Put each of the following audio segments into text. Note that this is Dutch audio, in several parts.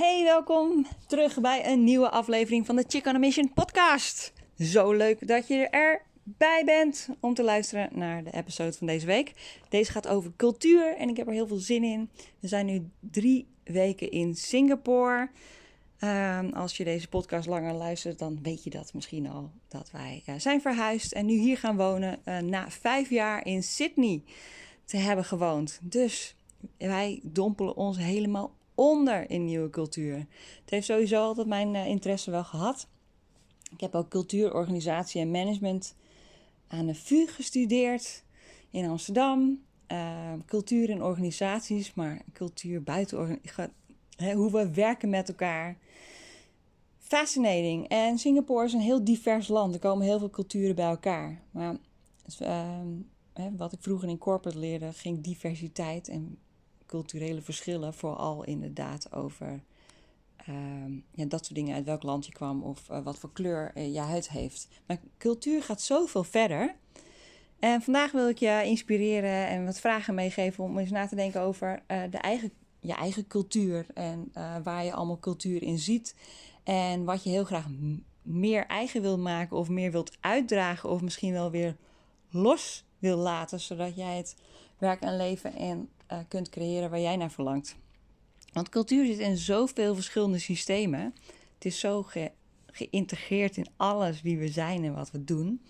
Hey, welkom terug bij een nieuwe aflevering van de Chick on podcast. Zo leuk dat je erbij bent om te luisteren naar de episode van deze week. Deze gaat over cultuur en ik heb er heel veel zin in. We zijn nu drie weken in Singapore. Ehm, als je deze podcast langer luistert, dan weet je dat misschien al. Dat wij uh, zijn verhuisd en nu hier gaan wonen uh, na vijf jaar in Sydney te hebben gewoond. Dus wij dompelen ons helemaal onder in nieuwe cultuur. Het heeft sowieso altijd mijn uh, interesse wel gehad. Ik heb ook cultuur, organisatie en management aan de VU gestudeerd in Amsterdam. Uh, cultuur en organisaties, maar cultuur buiten hoe we werken met elkaar. Fascinating. En Singapore is een heel divers land. Er komen heel veel culturen bij elkaar. Maar hè, wat ik vroeger in corporate leerde, ging diversiteit en culturele verschillen vooral inderdaad over uh, ja, dat soort dingen, uit welk land je kwam of uh, wat voor kleur uh, je huid heeft. Maar cultuur gaat zoveel verder. En vandaag wil ik je inspireren en wat vragen meegeven om eens na te denken over uh, de eigen, je eigen cultuur en waar je allemaal cultuur in ziet. En wat je heel graag meer eigen wilt maken of meer wilt uitdragen of misschien wel weer los wil laten, zodat jij het werk en leven en uh, kunt creëren waar jij naar verlangt. Want cultuur zit in zoveel verschillende systemen. Het is zo ge geïntegreerd in alles wie we zijn en wat we doen.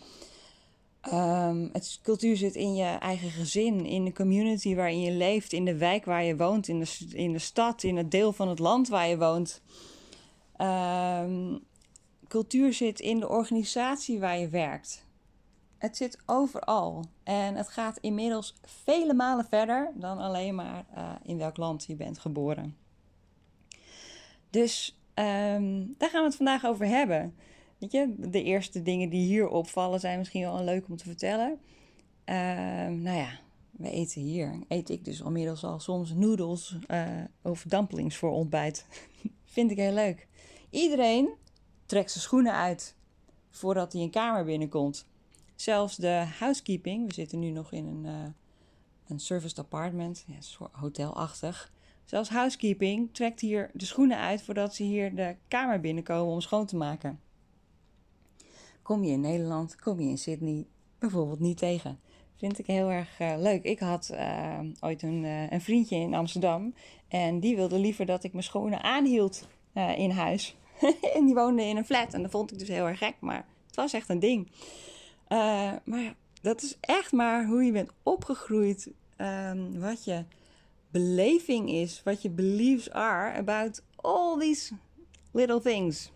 Um, het, cultuur zit in je eigen gezin, in de community waarin je leeft, in de wijk waar je woont, in de, in de stad, in het deel van het land waar je woont. Um, cultuur zit in de organisatie waar je werkt. Het zit overal. En het gaat inmiddels vele malen verder dan alleen maar uh, in welk land je bent geboren. Dus um, daar gaan we het vandaag over hebben. Weet je, de eerste dingen die hier opvallen zijn misschien wel leuk om te vertellen. Uh, nou ja, we eten hier. Eet ik dus inmiddels al soms noedels uh, of dumplings voor ontbijt. Vind ik heel leuk. Iedereen trekt zijn schoenen uit voordat hij een kamer binnenkomt. Zelfs de housekeeping, we zitten nu nog in een, uh, een serviced apartment, ja, hotelachtig. Zelfs housekeeping trekt hier de schoenen uit voordat ze hier de kamer binnenkomen om schoon te maken. Kom je in Nederland, kom je in Sydney bijvoorbeeld niet tegen. Vind ik heel erg uh, leuk. Ik had uh, ooit een, een, vriendje in Amsterdam en die wilde liever dat ik mijn schoenen aanhield in huis. en die woonde in een flat en dat vond ik dus heel erg gek, maar het was echt een ding. Uh, maar dat is echt maar hoe je bent opgegroeid. Um, wat je beleving is. Wat je beliefs are about all these little things.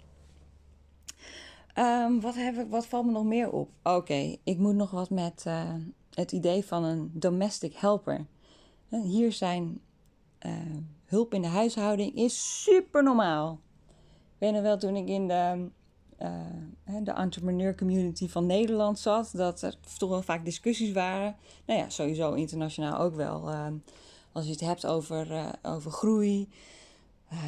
Um, wat, heb ik, wat valt me nog meer op? Oké, ik moet nog wat met uh, het idee van een domestic helper. Hier zijn hulp in de huishouding is super normaal. Ik weet nog wel toen ik in de uh, de entrepreneur community van Nederland zat, dat er toch wel vaak discussies waren. Nou ja, sowieso internationaal ook wel. Uh, als je het hebt over, uh, over groei,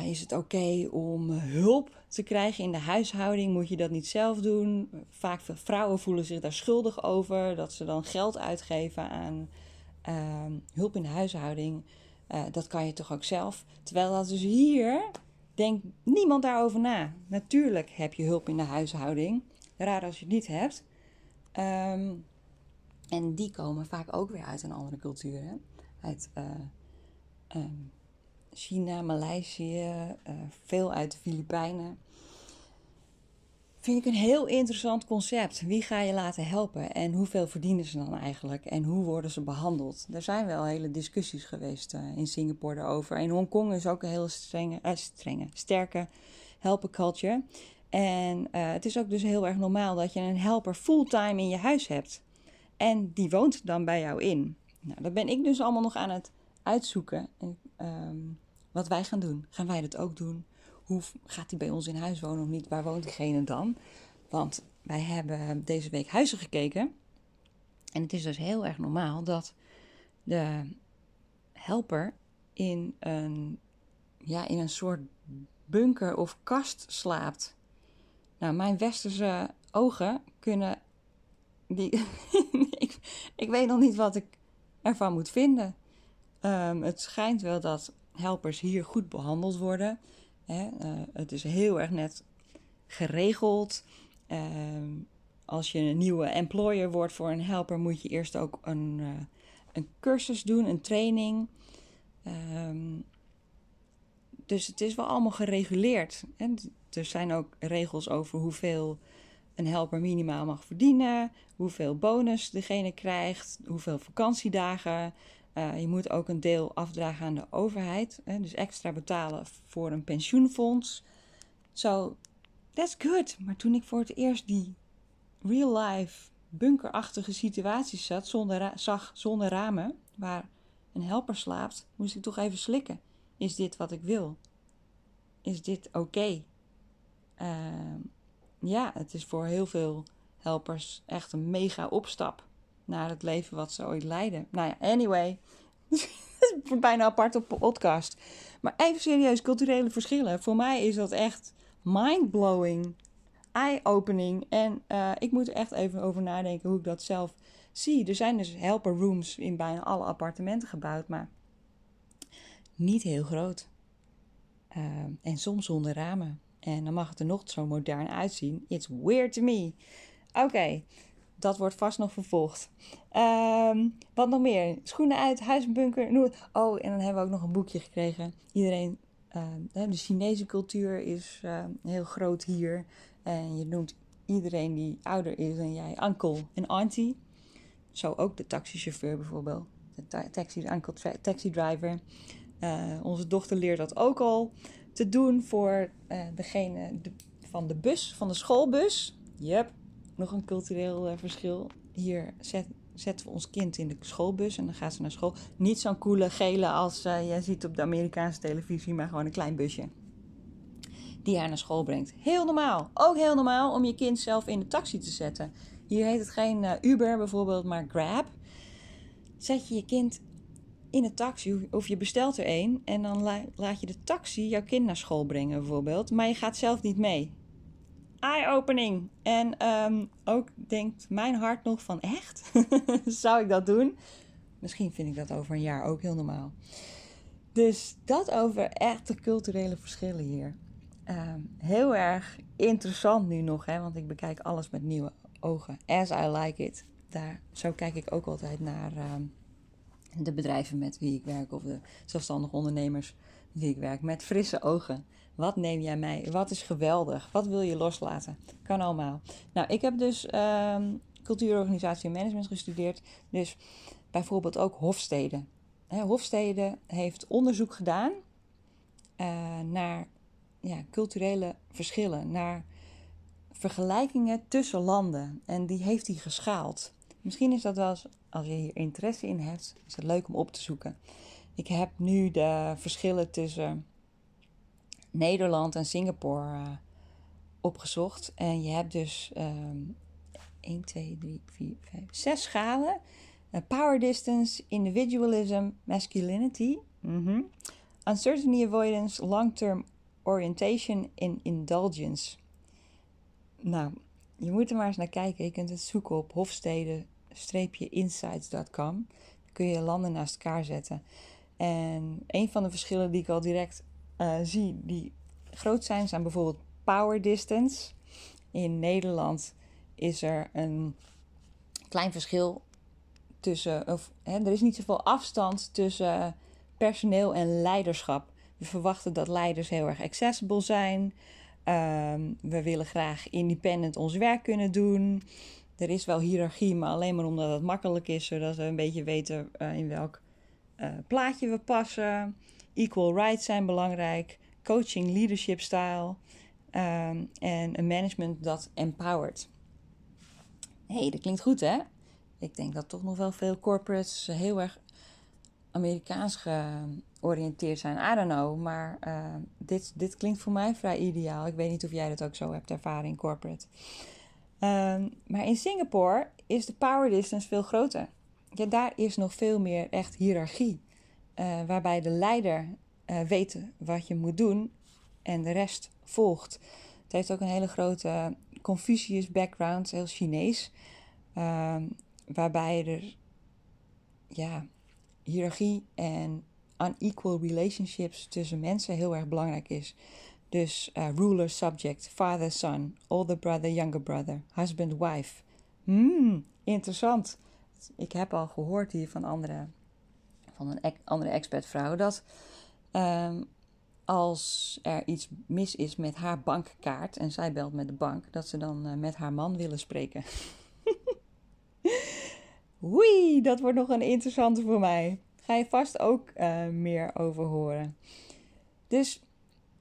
is het oké om hulp te krijgen in de huishouding? Moet je dat niet zelf doen? Vaak vrouwen voelen zich daar schuldig over, dat ze dan geld uitgeven aan hulp in de huishouding. dat kan je toch ook zelf. Terwijl dat dus hier denkt niemand daarover na. Natuurlijk heb je hulp in de huishouding. Raar als je het niet hebt. Um, en die komen vaak ook weer uit een andere cultuur. Hè? Uit uh, um, China, Maleisië, uh, veel uit de Filipijnen. Vind ik een heel interessant concept. Wie ga je laten helpen en hoeveel verdienen ze dan eigenlijk en hoe worden ze behandeld? Er zijn wel hele discussies geweest uh, in Singapore daarover. En Hongkong is ook een heel strenge, uh, strenge sterke helper culture. En uh, het is ook dus heel erg normaal dat je een helper fulltime in je huis hebt. En die woont dan bij jou in. Nou, dat ben ik dus allemaal nog aan het uitzoeken. En, um, wat wij gaan doen. Gaan wij dat ook doen? Hoe gaat hij bij ons in huis wonen of niet? Waar woont diegene dan? Want wij hebben deze week huizen gekeken. En het is dus heel erg normaal dat de helper in een, ja, in een soort bunker of kast slaapt. Nou, mijn westerse ogen kunnen. Die, ik, weet nog niet wat ik ervan moet vinden. Um, het schijnt wel dat helpers hier goed behandeld worden. Hè? het is heel erg net geregeld. Ehm, als je een nieuwe employer wordt voor een helper, moet je eerst ook een, een cursus doen, een training. Um, dus het is wel allemaal gereguleerd. En er zijn ook regels over hoeveel een helper minimaal mag verdienen, hoeveel bonus degene krijgt, hoeveel vakantiedagen. Uh, je moet ook een deel afdragen aan de overheid, hè, dus extra betalen voor een pensioenfonds. So, that's good. Maar toen ik voor het eerst die real-life bunkerachtige situaties zat, zonder zag zonder ramen, waar een helper slaapt, moest ik toch even slikken. Is dit wat ik wil? Is dit oké? Ehm, ja, het is voor heel veel helpers echt een mega opstap naar het leven wat ze ooit leiden. Nou ja, anyway. bijna apart op podcast. Maar even serieus, culturele verschillen. Voor mij is dat echt mind-blowing, eye-opening. En uh, ik moet er echt even over nadenken hoe ik dat zelf zie. Er zijn dus helper rooms in bijna alle appartementen gebouwd, maar niet heel groot. Ehm, en soms zonder ramen. En dan mag het er nog zo modern uitzien. It's weird to me. Oké, dat wordt vast nog vervolgd. Ehm, wat nog meer? Schoenen uit, huisbunker. Oh, en dan hebben we ook nog een boekje gekregen. Iedereen, uh, de Chinese cultuur is heel groot hier. En je noemt iedereen die ouder is dan jij uncle en auntie. Zo ook de taxichauffeur bijvoorbeeld. De taxi, uncle taxi driver. Uh, onze dochter leert dat ook al te doen voor uh, degene van de bus, van de schoolbus. Yep, nog een cultureel uh, verschil. Hier zet, zetten we ons kind in de schoolbus en dan gaat ze naar school. Niet zo'n coole gele als jij ziet op de Amerikaanse televisie, maar gewoon een klein busje. Die haar naar school brengt. Heel normaal. Ook heel normaal om je kind zelf in de taxi te zetten. Hier heet het geen Uber bijvoorbeeld, maar Grab. Zet je je kind in een taxi of je bestelt er een en dan laat je de taxi jouw kind naar school brengen bijvoorbeeld, maar je gaat zelf niet mee. Eye-opening. En um, ook denkt mijn hart nog van echt? Zou ik dat doen? Misschien vind ik dat over een jaar ook heel normaal. Dus dat over echte culturele verschillen hier. Um, heel erg interessant nu nog, hè, want ik bekijk alles met nieuwe ogen. As I like it. Daar, zo kijk ik ook altijd naar. Um, de bedrijven met wie ik werk of de zelfstandige ondernemers met wie ik werk met frisse ogen. Wat neem jij mee? Wat is geweldig? Wat wil je loslaten? Kan allemaal. Nou, ik heb dus um, cultuurorganisatie en management gestudeerd. Dus bijvoorbeeld ook Hofstede. He, Hofstede heeft onderzoek gedaan uh, naar ja, culturele verschillen, naar vergelijkingen tussen landen. En die heeft hij geschaald. Misschien is dat wel eens, als je hier interesse in hebt, is het leuk om op te zoeken. Ik heb nu de verschillen tussen Nederland en Singapore uh, opgezocht. En je hebt dus um, 1, 2, 3, 4, 5, 6 schalen. Uh, power distance, individualism, masculinity, mm -hmm. uncertainty avoidance, long-term orientation en indulgence. Nou, je moet er maar eens naar kijken. Je kunt het zoeken op Hofstede insights.com. kun je landen naast elkaar zetten. En een van de verschillen die ik al direct uh, zie, die groot zijn, zijn bijvoorbeeld power distance. In Nederland is er een klein verschil tussen, of hè, er is niet zoveel afstand tussen personeel en leiderschap. We verwachten dat leiders heel erg accessible zijn. Um, we willen graag independent ons werk kunnen doen er is wel hiërarchie, maar alleen maar omdat het makkelijk is, zodat we een beetje weten uh, in welk uh, plaatje we passen. Equal rights zijn belangrijk, coaching, leadership style um, en een management dat empowert. Hé, hey, dat klinkt goed hè? Ik denk dat toch nog wel veel corporates heel erg Amerikaans georiënteerd zijn. I don't know, maar uh, dit, dit klinkt voor mij vrij ideaal. Ik weet niet of jij dat ook zo hebt ervaren in corporate. Um, maar in Singapore is de power distance veel groter. Ja, daar is nog veel meer echt hiërarchie. Uh, waarbij de leider uh, weet wat je moet doen en de rest volgt. Het heeft ook een hele grote Confucius background, heel Chinees. Uh, waarbij er ja, hiërarchie en unequal relationships tussen mensen heel erg belangrijk is. Dus uh, ruler, subject, father, son, older brother, younger brother, husband, wife. Hmm, interessant. Ik heb al gehoord hier van, andere, van een andere expertvrouw dat um, als er iets mis is met haar bankkaart en zij belt met de bank, dat ze dan uh, met haar man willen spreken. Oei, dat wordt nog een interessante voor mij. Ga je vast ook uh, meer over horen. Dus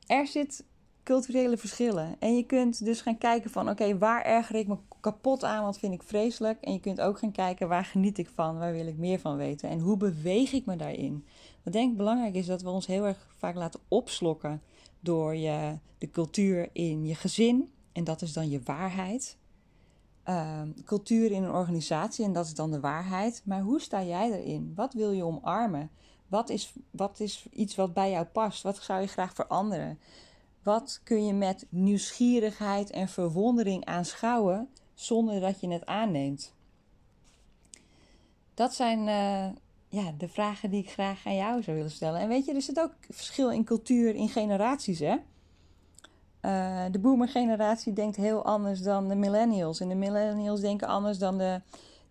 er zit culturele verschillen. En je kunt dus gaan kijken van oké, waar erger ik me kapot aan, wat vind ik vreselijk. En je kunt ook gaan kijken waar geniet ik van, waar wil ik meer van weten. En hoe beweeg ik me daarin. Wat denk ik belangrijk is dat we ons heel erg vaak laten opslokken door je, de cultuur in je gezin. En dat is dan je waarheid. Uh, cultuur in een organisatie en dat is dan de waarheid. Maar hoe sta jij erin? Wat wil je omarmen? Wat is, wat is iets wat bij jou past? Wat zou je graag veranderen? Wat kun je met nieuwsgierigheid en verwondering aanschouwen zonder dat je het aanneemt? Dat zijn uh, ja, de vragen die ik graag aan jou zou willen stellen. En weet je, er zit ook verschil in cultuur, in generaties, hè? Uh, de boomer-generatie denkt heel anders dan de millennials. En de millennials denken anders dan de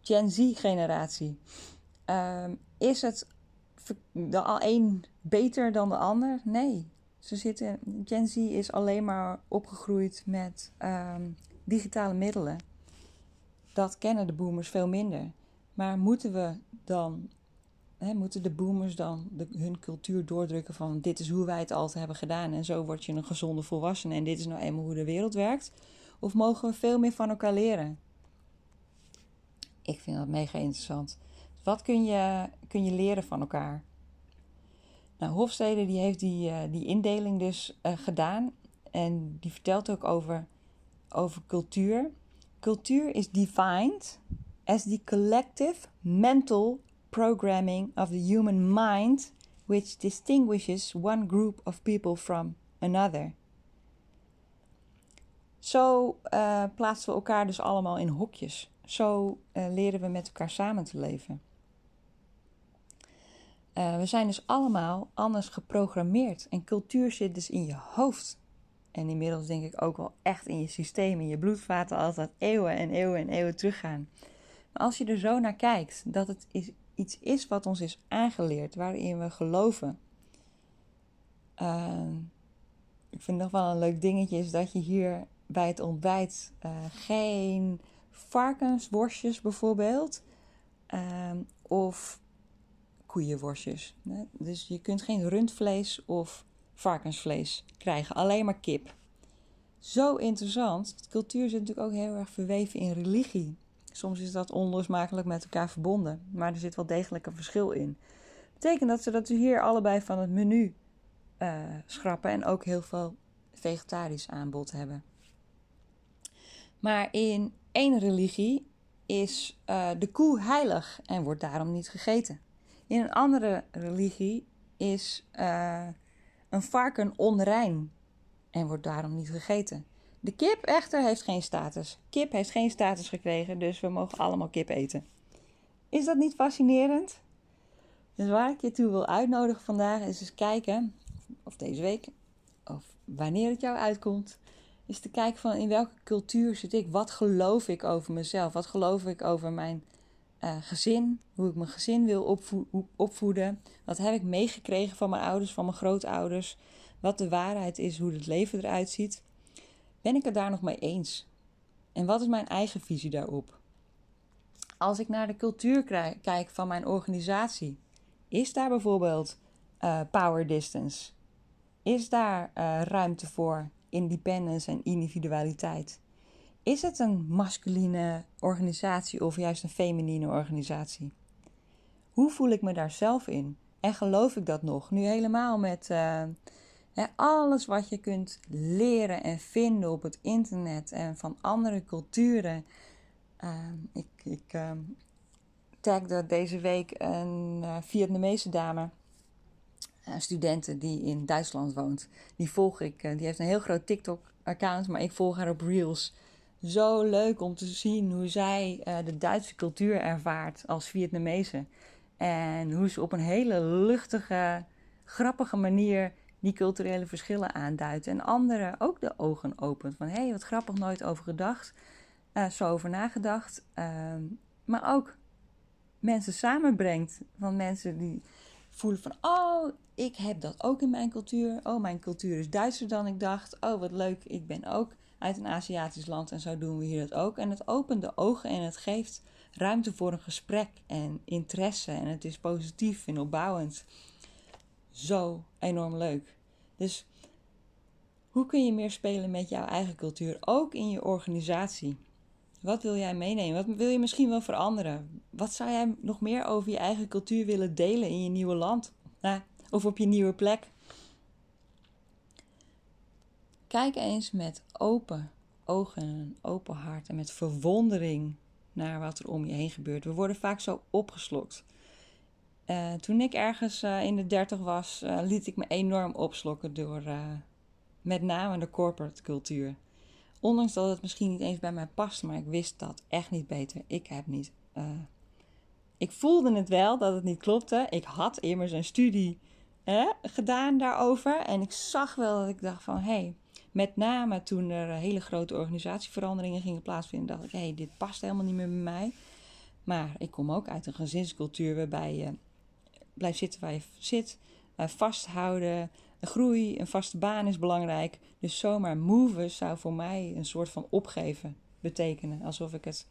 Gen Z-generatie. Uh, is het de al een beter dan de ander? Nee. Ze zitten, Gen Z is alleen maar opgegroeid met um, digitale middelen. Dat kennen de boomers veel minder. Maar moeten we dan, hè, moeten de boomers dan hun cultuur doordrukken van dit is hoe wij het altijd hebben gedaan en zo word je een gezonde volwassene en dit is nou eenmaal hoe de wereld werkt? Of mogen we veel meer van elkaar leren? Ik vind dat mega interessant. Wat kun je, kun je leren van elkaar? Nou, Hofstede die heeft die, uh, die indeling dus uh, gedaan. En die vertelt ook over, over cultuur. Cultuur is defined as the collective mental programming of the human mind which distinguishes one group of people from another. Zo uh, plaatsen we elkaar dus allemaal in hokjes. Zo leren we met elkaar samen te leven. Uh, we zijn dus allemaal anders geprogrammeerd. En cultuur zit dus in je hoofd. En inmiddels denk ik ook wel echt in je systeem, in je bloedvaten, als dat eeuwen en eeuwen en eeuwen teruggaan. Maar als je er zo naar kijkt, dat het iets is wat ons is aangeleerd, waarin we geloven. Uh, ik vind nog wel een leuk dingetje is dat je hier bij het ontbijt uh, geen varkensworstjes bijvoorbeeld, ehm, of koeienworstjes. Dus je kunt geen rundvlees of varkensvlees krijgen, alleen maar kip. Zo interessant. Cultuur zit natuurlijk ook heel erg verweven in religie. Soms is dat onlosmakelijk met elkaar verbonden, maar er zit wel degelijk een verschil in. Betekent dat ze dat hier allebei van het menu uh, schrappen en ook heel veel vegetarisch aanbod hebben. Maar in één religie is uh, de koe heilig en wordt daarom niet gegeten. In een andere religie is uh, een varken onrein en wordt daarom niet gegeten. De kip echter heeft geen status. Kip heeft geen status gekregen, dus we mogen allemaal kip eten. Is dat niet fascinerend? Dus waar ik je toe wil uitnodigen vandaag is eens kijken, of deze week, of wanneer het jou uitkomt, is te kijken van in welke cultuur zit ik? Wat geloof ik over mezelf? Wat geloof ik over mijn uh, gezin, hoe ik mijn gezin wil opvo opvoeden. Wat heb ik meegekregen van mijn ouders, van mijn grootouders. Wat de waarheid is, hoe het leven eruit ziet. Ben ik het daar nog mee eens? En wat is mijn eigen visie daarop? Als ik naar de cultuur kijk van mijn organisatie, is daar bijvoorbeeld uh, power distance? Is daar uh, ruimte voor independence en individualiteit? Is het een masculine organisatie of juist een feminine organisatie? Hoe voel ik me daar zelf in? En geloof ik dat nog? Nu helemaal met hè, alles wat je kunt leren en vinden op het internet en van andere culturen. Uh, ik ik uh, tagde deze week een uh, Vietnamese dame, een studente die in Duitsland woont. Die volg ik. die heeft een heel groot TikTok-account, maar ik volg haar op Reels zo leuk om te zien hoe zij uh, de Duitse cultuur ervaart als Vietnamese. En hoe ze op een hele luchtige, grappige manier die culturele verschillen aanduidt. En anderen ook de ogen opent. Van hé, hey, wat grappig, nooit over gedacht. Uh, zo over nagedacht. Uh, maar ook mensen samenbrengt. Van mensen die voelen van, oh, ik heb dat ook in mijn cultuur. Oh, mijn cultuur is Duitser dan ik dacht. Oh, wat leuk, ik ben ook uit een Aziatisch land en zo doen we hier dat ook. En het opent de ogen en het geeft ruimte voor een gesprek en interesse. En het is positief en opbouwend. Zo enorm leuk. Dus hoe kun je meer spelen met jouw eigen cultuur, ook in je organisatie? Wat wil jij meenemen? Wat wil je misschien wel veranderen? Wat zou jij nog meer over je eigen cultuur willen delen in je nieuwe land? Nou, of op je nieuwe plek? Kijk eens met open ogen en open hart en met verwondering naar wat er om je heen gebeurt. We worden vaak zo opgeslokt. Uh, toen ik ergens uh, in de dertig was, uh, liet ik me enorm opslokken door met name de corporate cultuur. Ondanks dat het misschien niet eens bij mij past, maar ik wist dat echt niet beter. Ik heb niet. ik voelde het wel dat het niet klopte. Ik had immers een studie gedaan daarover. En ik zag wel dat ik dacht van hé, hey, met name toen er hele grote organisatieveranderingen gingen plaatsvinden, dacht ik hé, hey, dit past helemaal niet meer bij mij. Maar ik kom ook uit een gezinscultuur waarbij je blijft zitten waar je zit, vasthouden, een groei, een vaste baan is belangrijk. Dus zomaar move zou voor mij een soort van opgeven betekenen. Alsof ik het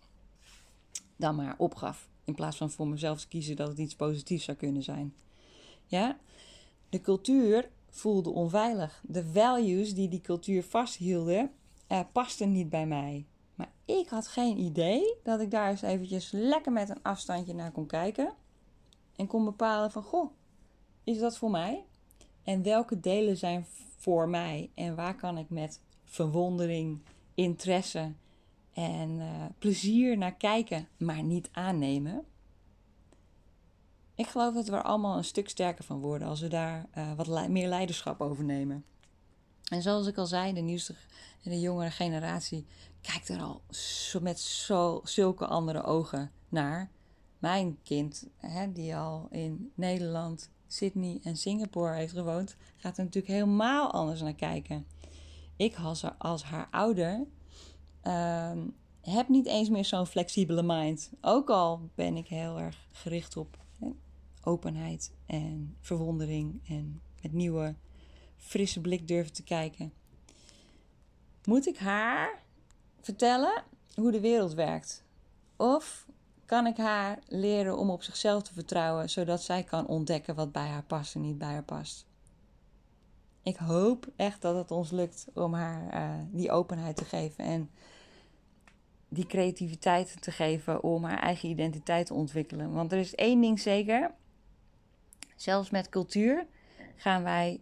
dan maar opgaf. In plaats van voor mezelf te kiezen dat het iets positiefs zou kunnen zijn. Ja, de cultuur voelde onveilig. De values die die cultuur vasthielden, eh, pasten niet bij mij. Maar ik had geen idee dat ik daar eens eventjes lekker met een afstandje naar kon kijken. En kon bepalen van, goh, is dat voor mij? En welke delen zijn voor mij? En waar kan ik met verwondering, interesse en uh, plezier naar kijken, maar niet aannemen? Ik geloof dat we er allemaal een stuk sterker van worden als we daar uh, wat meer leiderschap over nemen. En zoals ik al zei, de nieuwste en de jongere generatie kijkt er al zo, met zo, zulke andere ogen naar. Mijn kind, hè, die al in Nederland, Sydney en Singapore heeft gewoond, gaat er natuurlijk helemaal anders naar kijken. Ik als, haar ouder uh, heb niet eens meer zo'n flexibele mind. Ook al ben ik heel erg gericht op openheid en verwondering en met nieuwe, frisse blik durven te kijken. Moet ik haar vertellen hoe de wereld werkt? Of kan ik haar leren om op zichzelf te vertrouwen, zodat zij kan ontdekken wat bij haar past en niet bij haar past? Ik hoop echt dat het ons lukt om haar uh, die openheid te geven en die creativiteit te geven om haar eigen identiteit te ontwikkelen. Want er is één ding zeker: zelfs met cultuur gaan wij.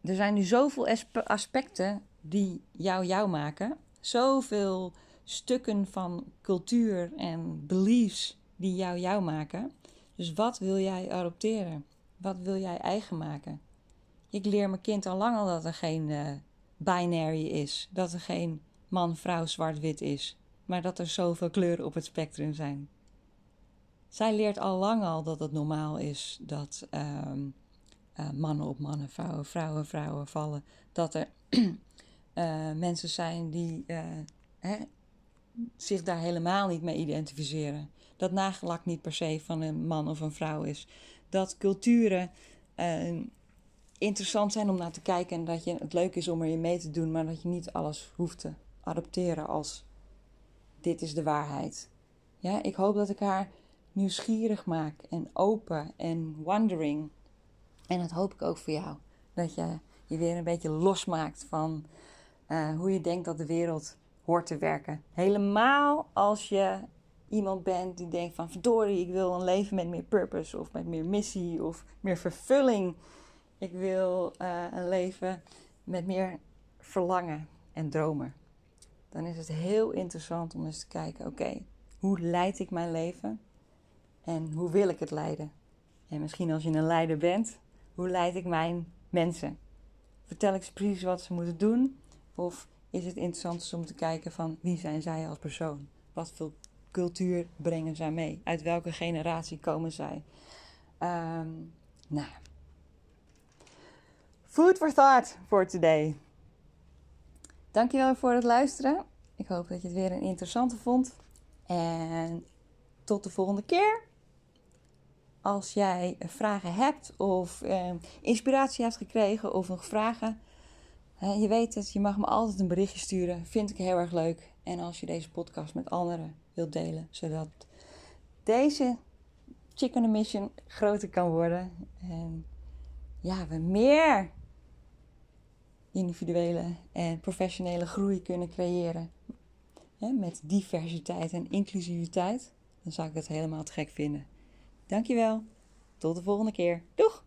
Er zijn nu zoveel aspecten die jou jou maken. Zoveel stukken van cultuur en beliefs die jou jou maken. Dus wat wil jij adopteren? Wat wil jij eigen maken? Ik leer mijn kind al lang al dat er geen uh, binary is. Dat er geen man, vrouw, zwart-wit is. Maar dat er zoveel kleuren op het spectrum zijn. Zij leert al lang al dat het normaal is dat uh, mannen op mannen, vrouwen, vrouwen, vrouwen vallen. Dat er uh, mensen zijn die uh, hè, zich daar helemaal niet mee identificeren. Dat nagelak niet per se van een man of een vrouw is. Dat culturen ehm, interessant zijn om naar te kijken en dat je, het leuk is om er je mee te doen, maar dat je niet alles hoeft te adopteren als dit is de waarheid. Ja, ik hoop dat ik haar nieuwsgierig maak en open en wondering. En dat hoop ik ook voor jou. Dat je je weer een beetje losmaakt van uh, hoe je denkt dat de wereld hoort te werken. Helemaal als je iemand bent die denkt van verdorie, ik wil een leven met meer purpose of met meer missie of meer vervulling. Ik wil uh, een leven met meer verlangen en dromen. Dan is het heel interessant om eens te kijken, oké, hoe leid ik mijn leven? En hoe wil ik het leiden? En misschien als je een leider bent, hoe leid ik mijn mensen? Vertel ik ze precies wat ze moeten doen? Of is het interessant om te kijken van wie zijn zij als persoon? Wat voor cultuur brengen zij mee? Uit welke generatie komen zij? Um, nou, Food for thought for today. Dankjewel voor het luisteren. Ik hoop dat je het weer een interessante vond. En tot de volgende keer. Als jij vragen hebt of eh, inspiratie hebt gekregen of nog vragen, je weet het, je mag me altijd een berichtje sturen. Vind ik heel erg leuk. En als je deze podcast met anderen wilt delen, zodat deze Chicken Mission groter kan worden. En ja, we meer individuele en professionele groei kunnen creëren. met diversiteit en inclusiviteit. Dan zou ik dat helemaal te gek vinden. Dankjewel. Tot de volgende keer. Doeg!